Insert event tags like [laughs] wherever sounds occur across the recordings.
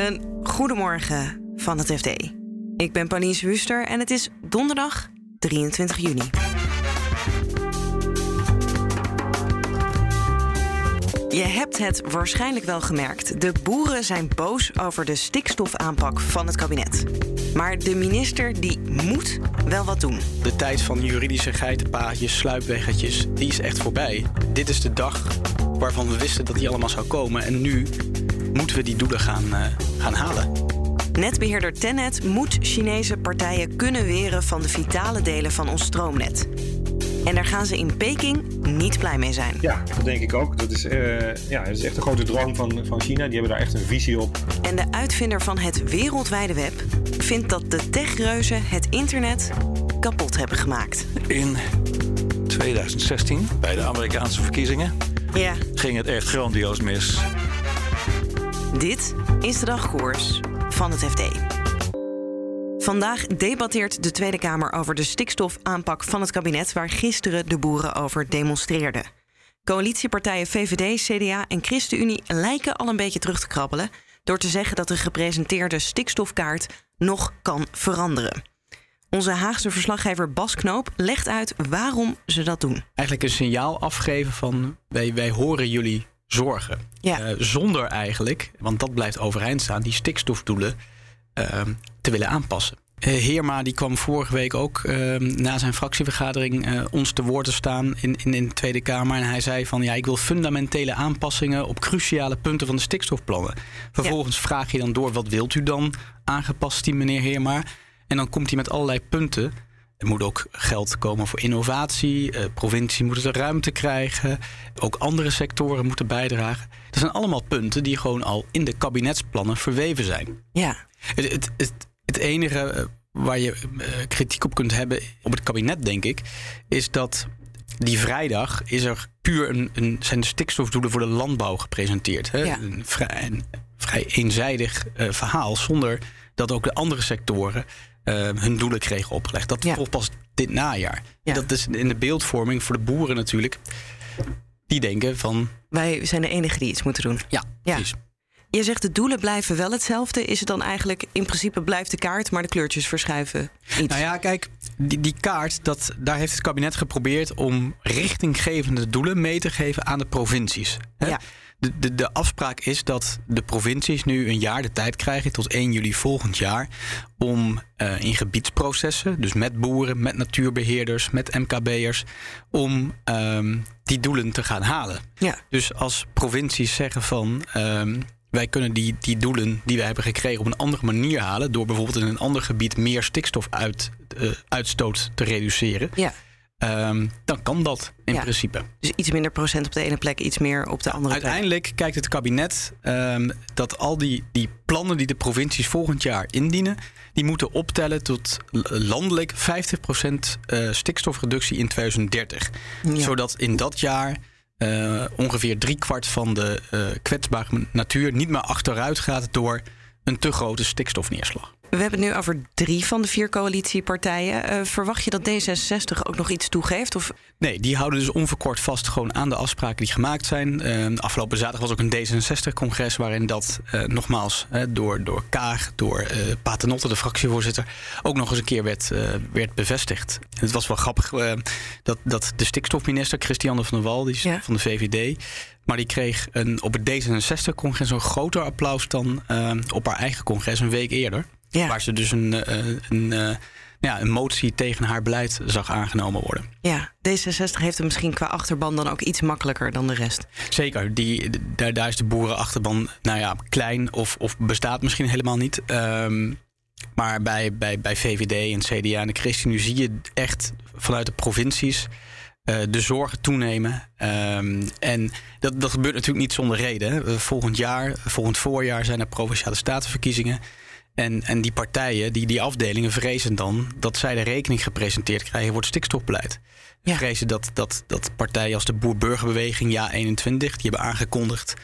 Een goedemorgen van het FD. Ik ben Pauline Wuster en het is donderdag 23 juni. Je hebt het waarschijnlijk wel gemerkt. De boeren zijn boos over de stikstofaanpak van het kabinet. Maar de minister die moet wel wat doen. De tijd van juridische geitenpaadjes, sluipweggetjes, die is echt voorbij. Dit is de dag waarvan we wisten dat die allemaal zou komen. En nu moeten we die doelen gaan, uh, gaan halen. Netbeheerder Tennet moet Chinese partijen kunnen weren van de vitale delen van ons stroomnet. En daar gaan ze in Peking niet blij mee zijn. Ja, dat denk ik ook. Dat is, uh, ja, dat is echt een grote droom van, van China. Die hebben daar echt een visie op. En de uitvinder van het wereldwijde web vindt dat de techreuzen het internet kapot hebben gemaakt. In 2016, bij de Amerikaanse verkiezingen, ja. ging het echt grandioos mis. Dit is de dagkoers van het FD. Vandaag debatteert de Tweede Kamer over de stikstofaanpak van het kabinet, waar gisteren de boeren over demonstreerden. Coalitiepartijen VVD, CDA en ChristenUnie lijken al een beetje terug te krabbelen door te zeggen dat de gepresenteerde stikstofkaart nog kan veranderen. Onze Haagse verslaggever Bas Knoop legt uit waarom ze dat doen. Eigenlijk een signaal afgeven van wij, wij horen jullie zorgen. Ja. Uh, zonder eigenlijk, want dat blijft overeind staan, die stikstofdoelen uh, te willen aanpassen. Uh, Heerma die kwam vorige week ook ehm, na zijn fractievergadering ons te woord te staan in, in, in de Tweede Kamer. En hij zei van ja, ik wil fundamentele aanpassingen op cruciale punten van de stikstofplannen. Vervolgens ja. vraag je dan door, wat wilt u dan aangepast, die meneer Heerma? En dan komt hij met allerlei punten. Er moet ook geld komen voor innovatie. Uh, provincie moet er ruimte krijgen. Ook andere sectoren moeten bijdragen. Dat zijn allemaal punten die gewoon al in de kabinetsplannen verweven zijn. Ja. Het, het, het, het enige waar je uh, kritiek op kunt hebben op het kabinet, denk ik, is dat die vrijdag is er puur een, een, zijn de stikstofdoelen voor de landbouw gepresenteerd. Hè? Ja. Een, vrij, een vrij eenzijdig uh, verhaal, zonder dat ook de andere sectoren hun doelen kregen opgelegd. Dat Ja. volgt pas dit najaar. Ja. Dat is in de beeldvorming voor de boeren natuurlijk. Die denken van, Wij zijn de enigen die iets moeten doen. ja, Ja. precies. Je zegt de doelen blijven wel hetzelfde. Is het dan eigenlijk in principe blijft de kaart, maar de kleurtjes verschuiven iets? Nou ja, kijk, die, die kaart, dat, daar heeft het kabinet geprobeerd om richtinggevende doelen mee te geven aan de provincies. Hè? Ja. De, de, de afspraak is dat de provincies nu een jaar de tijd krijgen, tot 1 juli volgend jaar, om eh, in gebiedsprocessen, dus met boeren, met natuurbeheerders, met MKB'ers, om ehm, die doelen te gaan halen. Ja. Dus als provincies zeggen van ehm, wij kunnen die, die doelen die we hebben gekregen op een andere manier halen, door bijvoorbeeld in een ander gebied meer stikstofuitstoot uh, uitstoot te reduceren, ja. Ehm, dan kan dat in Ja. principe. Dus iets minder procent op de ene plek, iets meer op de andere plek. Uiteindelijk kijkt het kabinet ehm, dat al die, die plannen die de provincies volgend jaar indienen, die moeten optellen tot landelijk 50% eh, stikstofreductie in 2030. Ja. Zodat in dat jaar eh, ongeveer driekwart van de eh, kwetsbare natuur niet meer achteruit gaat door een te grote stikstofneerslag. We hebben het nu over drie van de vier coalitiepartijen. Eh, verwacht je dat D66 ook nog iets toegeeft? Of Nee, die houden dus onverkort vast gewoon aan de afspraken die gemaakt zijn. Eh, afgelopen zaterdag was ook een D66-congres waarin dat eh, nogmaals door, door Kaag, door eh Paternotte, de fractievoorzitter, ook nog eens een keer werd, werd bevestigd. En het was wel grappig dat, dat de stikstofminister Christiane van der Wal, die is Ja. van de VVD, maar die kreeg een, op het D66-congres een groter applaus dan eh, op haar eigen congres een week eerder. Ja. Waar ze dus een, eh, een, eh, ja, een motie tegen haar beleid zag aangenomen worden. ja, D66 heeft hem misschien qua achterban dan ook iets makkelijker dan de rest. Zeker, die, daar, daar is de boerenachterban nou ja, klein of, of bestaat misschien helemaal niet. Ehm, maar bij, bij, bij VVD en CDA en de ChristenUnie zie je echt vanuit de provincies eh, de zorgen toenemen. Ehm, en dat, dat gebeurt natuurlijk niet zonder reden. Volgend jaar, volgend voorjaar zijn er provinciale statenverkiezingen. En, en die partijen, die, die afdelingen, vrezen dan dat zij de rekening gepresenteerd krijgen voor het stikstofbeleid. Ja. Vrezen dat, dat, dat partijen als de Boer-Burgerbeweging, Ja 21, die hebben aangekondigd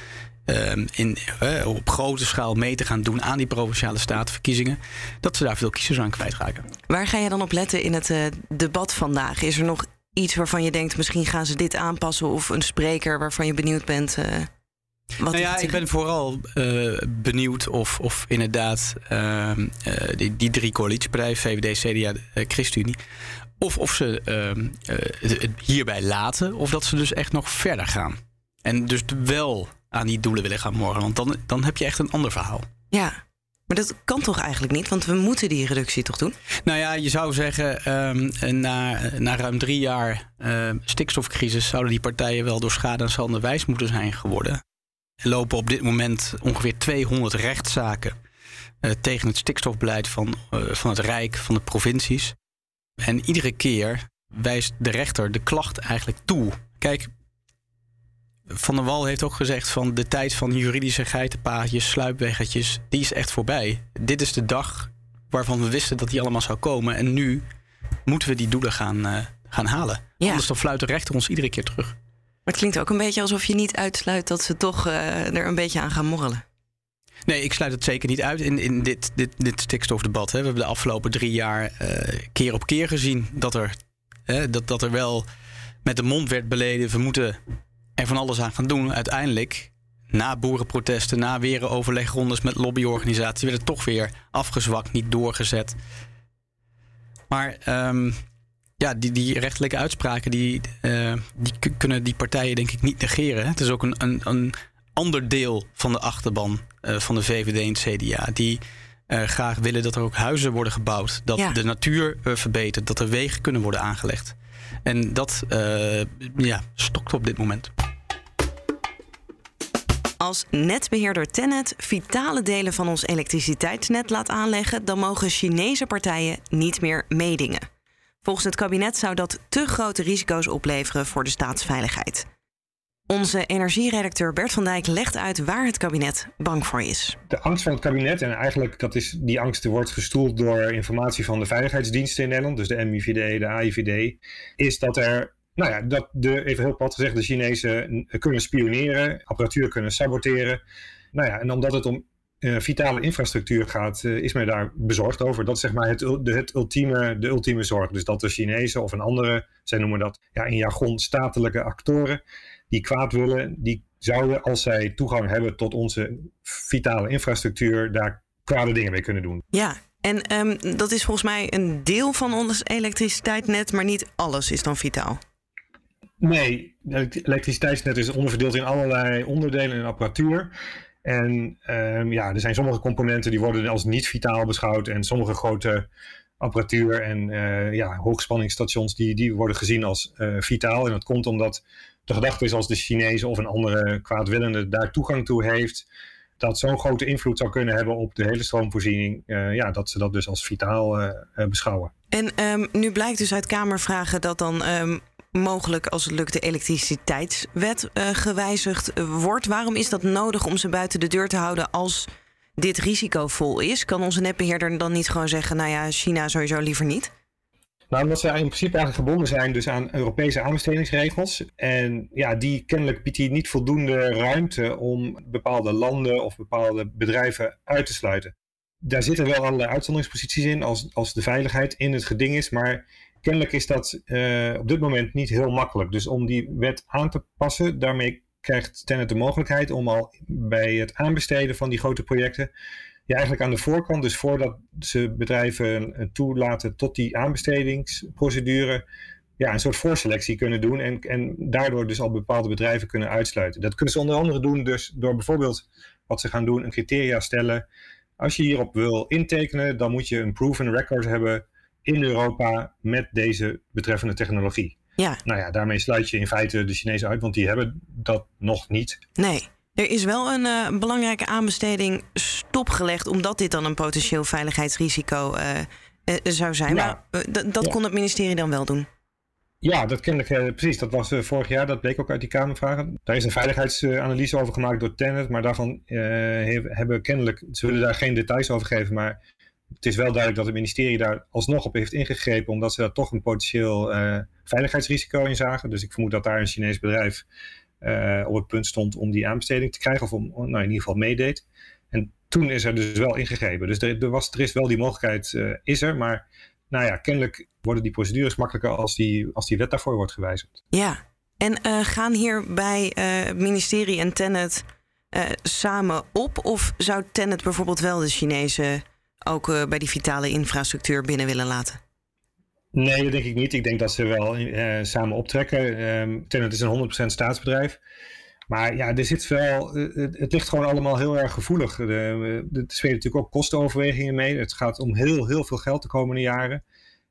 ehm, in, eh, op grote schaal mee te gaan doen aan die provinciale statenverkiezingen, dat ze daar veel kiezers aan kwijtraken. Waar ga je dan op letten in het eh, debat vandaag? Is er nog iets waarvan je denkt, misschien gaan ze dit aanpassen? Of een spreker waarvan je benieuwd bent? Eh, nou ja, ik ben vooral uh, benieuwd of, of inderdaad uh, die, die, drie coalitiepartijen, VVD, CDA, ChristenUnie, of, of ze ehm, het hierbij laten, of dat ze dus echt nog verder gaan. En dus wel aan die doelen willen gaan morgen. Want dan, dan heb je echt een ander verhaal. Ja, maar dat kan toch eigenlijk niet? Want we moeten die reductie toch doen? Nou ja, je zou zeggen, um, na, na ruim drie jaar uh, stikstofcrisis zouden die partijen wel door schade en schande wijs moeten zijn geworden. Er lopen op dit moment ongeveer 200 rechtszaken uh, tegen het stikstofbeleid van, uh, van het Rijk, van de provincies. En iedere keer wijst de rechter de klacht eigenlijk toe. Kijk, van der Wal heeft ook gezegd van de tijd van juridische geitenpaadjes, sluipweggetjes, die is echt voorbij. Dit is de dag waarvan we wisten dat die allemaal zou komen. En nu moeten we die doelen gaan, uh, gaan halen. Ja. Anders dan fluit de rechter ons iedere keer terug. Maar het klinkt ook een beetje alsof je niet uitsluit dat ze toch uh, er een beetje aan gaan morrelen. Nee, ik sluit het zeker niet uit in, in dit, dit, dit stikstofdebat. Hè. We hebben de afgelopen drie jaar uh, keer op keer gezien dat er, dat, dat er wel met de mond werd beleden. We moeten er van alles aan gaan doen. Uiteindelijk, na boerenprotesten, na weer overlegrondes met lobbyorganisaties, werd het toch weer afgezwakt, niet doorgezet. Maar um, ja, die, die rechtelijke uitspraken, die, uh, die kunnen die partijen denk ik niet negeren. Het is ook een, een, een ander deel van de achterban uh, van de VVD en het CDA. Die uh, graag willen dat er ook huizen worden gebouwd. Dat ja. de natuur verbetert. Dat er wegen kunnen worden aangelegd. En dat ja, stokt op dit moment. Als netbeheerder Tennet vitale delen van ons elektriciteitsnet laat aanleggen, dan mogen Chinese partijen niet meer meedingen. Volgens het kabinet zou dat te grote risico's opleveren voor de staatsveiligheid. Onze energieredacteur Bert van Dijk legt uit waar het kabinet bang voor is. De angst van het kabinet, en eigenlijk dat is, die angst wordt gestoeld door informatie van de veiligheidsdiensten in Nederland, dus de MIVD, de AIVD, is dat er nou ja, dat de, even heel plat gezegd, de Chinezen kunnen spioneren, apparatuur kunnen saboteren. Nou ja, en omdat het om uh, vitale infrastructuur gaat, uh, is men daar bezorgd over. Dat is zeg maar het, de, het ultieme, de ultieme zorg. Dus dat de Chinezen of een andere, zij noemen dat ja, in jargon statelijke actoren, die kwaad willen, die zouden als zij toegang hebben tot onze vitale infrastructuur, daar kwade dingen mee kunnen doen. Ja, en um, dat is volgens mij een deel van ons elektriciteitsnet, maar niet alles is dan vitaal. Nee, het elektriciteitsnet is onderverdeeld in allerlei onderdelen en apparatuur. En um, ja, er zijn sommige componenten die worden als niet vitaal beschouwd. En sommige grote apparatuur en uh, ja, hoogspanningsstations die, die worden gezien als uh, vitaal. En dat komt omdat de gedachte is als de Chinezen of een andere kwaadwillende daar toegang toe heeft, dat zo'n grote invloed zou kunnen hebben op de hele stroomvoorziening, uh, ja, dat ze dat dus als vitaal beschouwen. En um, nu blijkt dus uit Kamervragen dat dan um, mogelijk, als het lukt, de elektriciteitswet uh, gewijzigd wordt. Waarom is dat nodig om ze buiten de deur te houden als dit risicovol is? Kan onze netbeheerder dan niet gewoon zeggen: nou ja, China sowieso liever niet? Nou, omdat ze in principe eigenlijk gebonden zijn dus aan Europese aanbestedingsregels. En ja, die kennelijk biedt die niet voldoende ruimte om bepaalde landen of bepaalde bedrijven uit te sluiten. Daar zitten wel allerlei uitzonderingsposities in als, als de veiligheid in het geding is. Maar kennelijk is dat uh, op dit moment niet heel makkelijk. Dus om die wet aan te passen, daarmee krijgt Tenet de mogelijkheid om al bij het aanbesteden van die grote projecten, ja, eigenlijk aan de voorkant, dus voordat ze bedrijven toelaten tot die aanbestedingsprocedure, ja, een soort voorselectie kunnen doen en, en daardoor dus al bepaalde bedrijven kunnen uitsluiten. Dat kunnen ze onder andere doen dus door bijvoorbeeld wat ze gaan doen, een criteria stellen. Als je hierop wil intekenen, dan moet je een proven record hebben in Europa met deze betreffende technologie. Ja. Nou ja, daarmee sluit je in feite de Chinezen uit, want die hebben dat nog niet. Nee. Er is wel een uh, belangrijke aanbesteding stopgelegd, omdat dit dan een potentieel veiligheidsrisico uh, uh, zou zijn. Ja. Maar dat ja. kon het ministerie dan wel doen. Ja, dat kennelijk precies. Dat was vorig jaar, dat bleek ook uit die Kamervragen. Daar is een veiligheidsanalyse over gemaakt door Tenet, maar daarvan hebben kennelijk, ze willen daar geen details over geven, maar het is wel duidelijk dat het ministerie daar alsnog op heeft ingegrepen, omdat ze daar toch een potentieel uh, veiligheidsrisico in zagen. Dus ik vermoed dat daar een Chinees bedrijf uh, op het punt stond om die aanbesteding te krijgen, of om, nou in ieder geval meedeed. En toen is er dus wel ingegrepen. Dus er, er, was, er is wel die mogelijkheid, uh, is er, maar nou ja, kennelijk worden die procedures makkelijker als die, als die wet daarvoor wordt gewijzigd. Ja, en gaan hier bij het ministerie en Tenet samen op? Of zou Tenet bijvoorbeeld wel de Chinezen ook bij die vitale infrastructuur binnen willen laten? Nee, dat denk ik niet. Ik denk dat ze wel samen optrekken. Um, Tenet is een 100% staatsbedrijf. Maar ja, er zit wel, het, ligt gewoon allemaal heel erg gevoelig. Er spelen natuurlijk ook kostenoverwegingen mee. Het gaat om heel, heel veel geld de komende jaren.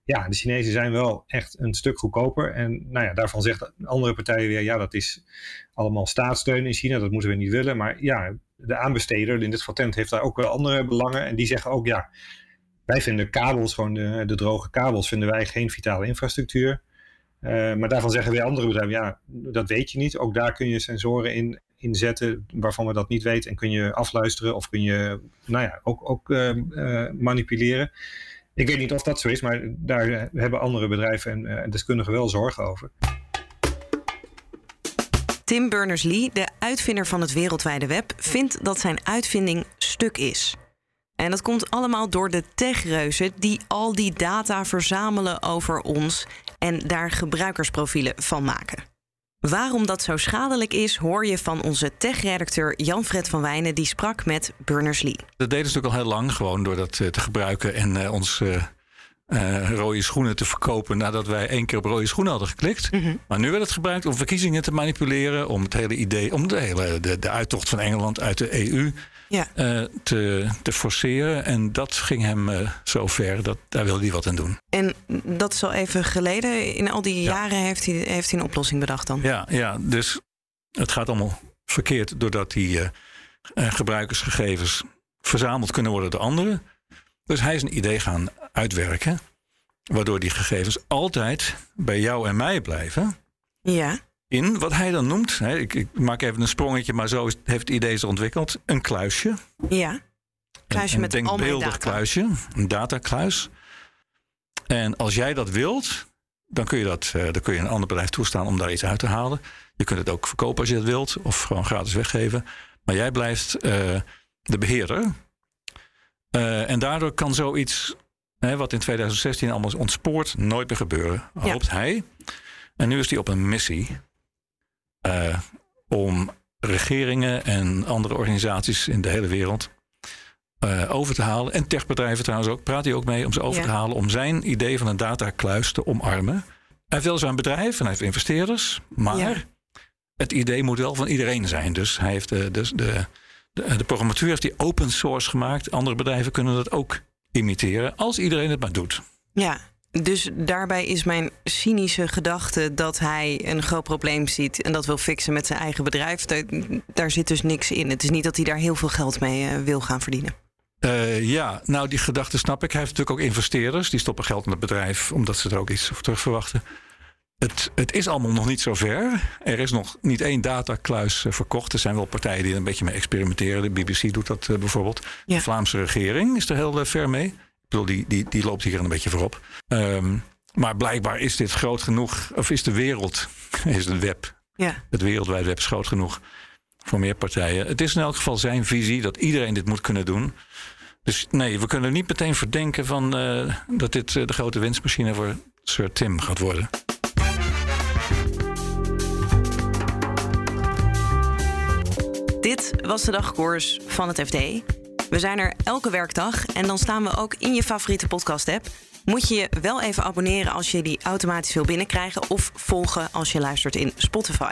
Ja, de Chinezen zijn wel echt een stuk goedkoper. En nou ja, daarvan zegt andere partijen weer, ja, dat is allemaal staatssteun in China. Dat moeten we niet willen. Maar ja, de aanbesteder, in dit geval Tent, heeft daar ook wel andere belangen. En die zeggen ook, ja, wij vinden kabels, gewoon de, de droge kabels, vinden wij geen vitale infrastructuur. Uh, maar daarvan zeggen weer andere bedrijven, ja, dat weet je niet. Ook daar kun je sensoren in, in zetten waarvan we dat niet weten. En kun je afluisteren of kun je, nou ja, ook, ook uh, manipuleren. Ik weet niet of dat zo is, maar daar hebben andere bedrijven en deskundigen wel zorgen over. Tim Berners-Lee, de uitvinder van het wereldwijde web, vindt dat zijn uitvinding stuk is. En dat komt allemaal door de techreuzen die al die data verzamelen over ons en daar gebruikersprofielen van maken. Waarom dat zo schadelijk is, hoor je van onze tech-redacteur Jan-Fred van Wijnen, die sprak met Berners-Lee. Dat deden ze natuurlijk al heel lang, gewoon door dat eh, te gebruiken en uh, ons uh, rode schoenen te verkopen nadat wij één keer op rode schoenen hadden geklikt. Mhm. Maar nu werd het gebruikt om verkiezingen te manipuleren, om het hele idee, om de hele de, de uittocht van Engeland uit de EU ja. uh, te, te forceren. En dat ging hem uh, zo ver, dat, daar wilde hij wat aan doen. En dat is al even geleden. In al die jaren heeft, hij, heeft hij een oplossing bedacht dan? Ja, ja, dus het gaat allemaal verkeerd doordat die uh, gebruikersgegevens verzameld kunnen worden door anderen. Dus hij is een idee gaan uitwerken, waardoor die gegevens altijd bij jou en mij blijven. Ja in wat hij dan noemt, hè, ik, ik, maak even een sprongetje, maar zo is, heeft het idee zich ontwikkeld, een kluisje. Ja, kluisje een, een met denkbeeldig data. kluisje, een datakluis. En als jij dat wilt, dan kun je, dat, uh, dan kun je een ander bedrijf toestaan om daar iets uit te halen. Je kunt het ook verkopen als je het wilt, of gewoon gratis weggeven. Maar jij blijft uh, de beheerder. Uh, en daardoor kan zoiets, hè, wat in 2016 allemaal is ontspoord, nooit meer gebeuren. Hoopt hij. En nu is hij op een missie uh, om regeringen en andere organisaties in de hele wereld uh, over te halen. En techbedrijven trouwens ook. Praat hij ook mee om ze over ja. te halen. Om zijn idee van een datakluis te omarmen. Hij heeft wel zijn bedrijf en hij heeft investeerders. Maar ja. het idee moet wel van iedereen zijn. Dus hij heeft de, dus de, de, de programmatuur heeft hij open source gemaakt. Andere bedrijven kunnen dat ook imiteren. Als iedereen het maar doet. Ja, dus daarbij is mijn cynische gedachte dat hij een groot probleem ziet en dat wil fixen met zijn eigen bedrijf. Daar, daar zit dus niks in. Het is niet dat hij daar heel veel geld mee uh, wil gaan verdienen. Uh, ja, nou die gedachte snap ik. Hij heeft natuurlijk ook investeerders die stoppen geld in het bedrijf omdat ze er ook iets voor terug verwachten. Het, het, is allemaal nog niet zo ver. Er is nog niet één datakluis uh, verkocht. Er zijn wel partijen die er een beetje mee experimenteren. De BBC doet dat bijvoorbeeld. Ja. De Vlaamse regering is er heel ver mee bedoel, die, die, die loopt hier een beetje voorop. Um, maar blijkbaar is dit groot genoeg, of is de wereld, [laughs] is het web, ja. het wereldwijde web is groot genoeg voor meer partijen. Het is in elk geval zijn visie dat iedereen dit moet kunnen doen. Dus nee, we kunnen niet meteen verdenken van, uh, dat dit uh, de grote winstmachine voor Sir Tim gaat worden. Was de dagkoers van het FD. We zijn er elke werkdag en dan staan we ook in je favoriete podcast-app. Moet je je wel even abonneren als je die automatisch wil binnenkrijgen of volgen als je luistert in Spotify.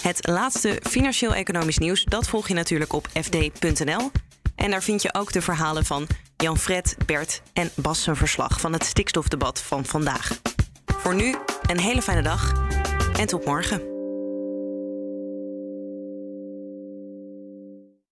Het laatste financieel-economisch nieuws, dat volg je natuurlijk op fd.nl. En daar vind je ook de verhalen van Jan-Fred, Bert en Bas zijn verslag van het stikstofdebat van vandaag. Voor nu een hele fijne dag en tot morgen.